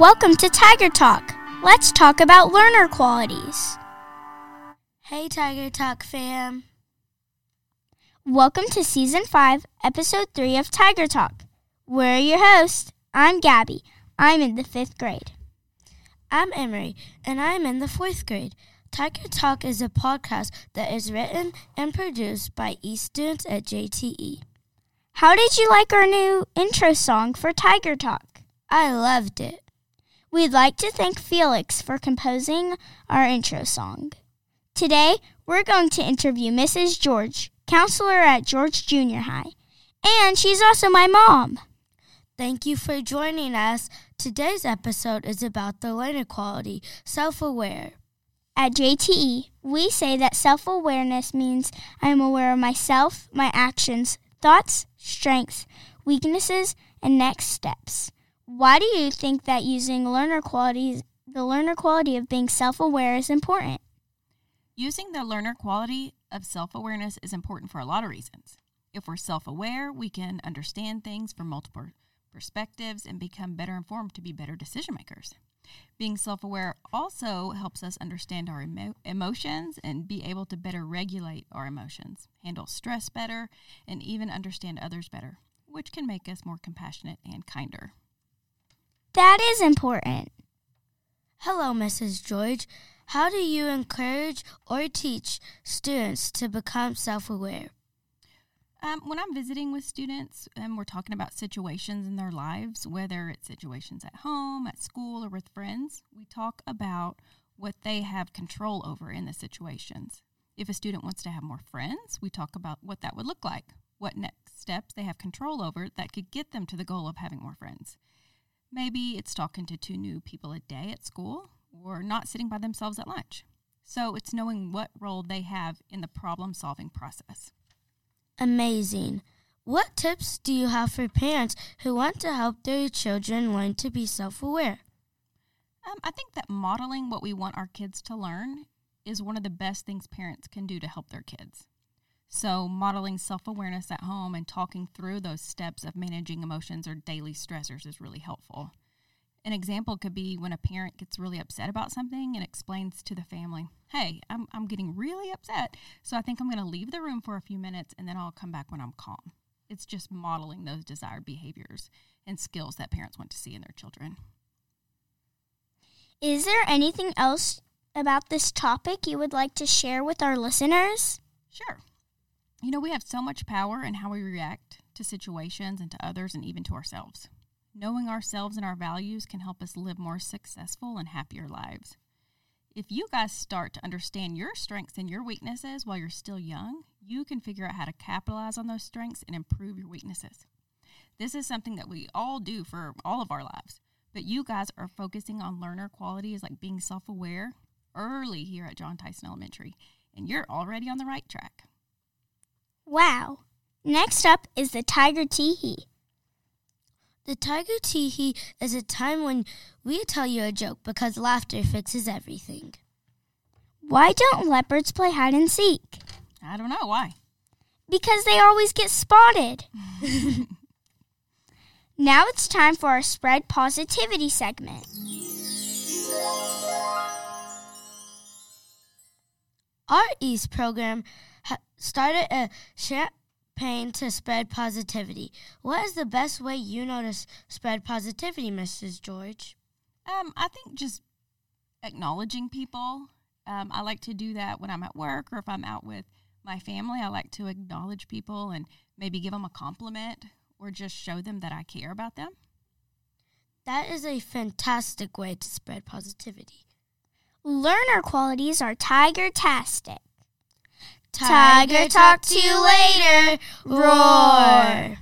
Welcome to Tiger Talk. Let's talk about learner qualities. Hey, Tiger Talk fam. Welcome to Season 5, Episode 3 of Tiger Talk. We're your hosts. I'm Gabby. I'm in the fifth grade. I'm Emerie, and I'm in the fourth grade. Tiger Talk is a podcast that is written and produced by E students at JTE. How did you like our new intro song for Tiger Talk? I loved it. We'd like to thank Felix for composing our intro song. Today, we're going to interview Mrs. George, counselor at George Junior High, and she's also my mom. Thank you for joining us. Today's episode is about the learner quality, self aware. At JTE, we say that self awareness means I am aware of myself, my actions, thoughts, strengths, weaknesses, and next steps. Why do you think that using learner qualities, the learner quality of being self aware, is important? Using the learner quality of self awareness is important for a lot of reasons. If we're self aware, we can understand things from multiple perspectives and become better informed to be better decision makers. Being self aware also helps us understand our emo- emotions and be able to better regulate our emotions, handle stress better, and even understand others better, which can make us more compassionate and kinder. That is important. Hello, Mrs. George. How do you encourage or teach students to become self aware? Um, when I'm visiting with students and we're talking about situations in their lives, whether it's situations at home, at school, or with friends, we talk about what they have control over in the situations. If a student wants to have more friends, we talk about what that would look like, what next steps they have control over that could get them to the goal of having more friends. Maybe it's talking to two new people a day at school or not sitting by themselves at lunch. So it's knowing what role they have in the problem solving process. Amazing. What tips do you have for parents who want to help their children learn to be self aware? Um, I think that modeling what we want our kids to learn is one of the best things parents can do to help their kids. So, modeling self awareness at home and talking through those steps of managing emotions or daily stressors is really helpful. An example could be when a parent gets really upset about something and explains to the family, Hey, I'm, I'm getting really upset, so I think I'm going to leave the room for a few minutes and then I'll come back when I'm calm. It's just modeling those desired behaviors and skills that parents want to see in their children. Is there anything else about this topic you would like to share with our listeners? Sure. You know, we have so much power in how we react to situations and to others and even to ourselves. Knowing ourselves and our values can help us live more successful and happier lives. If you guys start to understand your strengths and your weaknesses while you're still young, you can figure out how to capitalize on those strengths and improve your weaknesses. This is something that we all do for all of our lives, but you guys are focusing on learner qualities like being self aware early here at John Tyson Elementary, and you're already on the right track. Wow. Next up is the Tiger Teehee. The Tiger Teehee is a time when we tell you a joke because laughter fixes everything. Why don't leopards play hide and seek? I don't know why. Because they always get spotted. now it's time for our spread positivity segment. Our EAST program ha- started a campaign to spread positivity. What is the best way you know to s- spread positivity, Mrs. George? Um, I think just acknowledging people. Um, I like to do that when I'm at work or if I'm out with my family. I like to acknowledge people and maybe give them a compliment or just show them that I care about them. That is a fantastic way to spread positivity. Learner qualities are tiger-tastic. Tiger, talk to you later. Roar.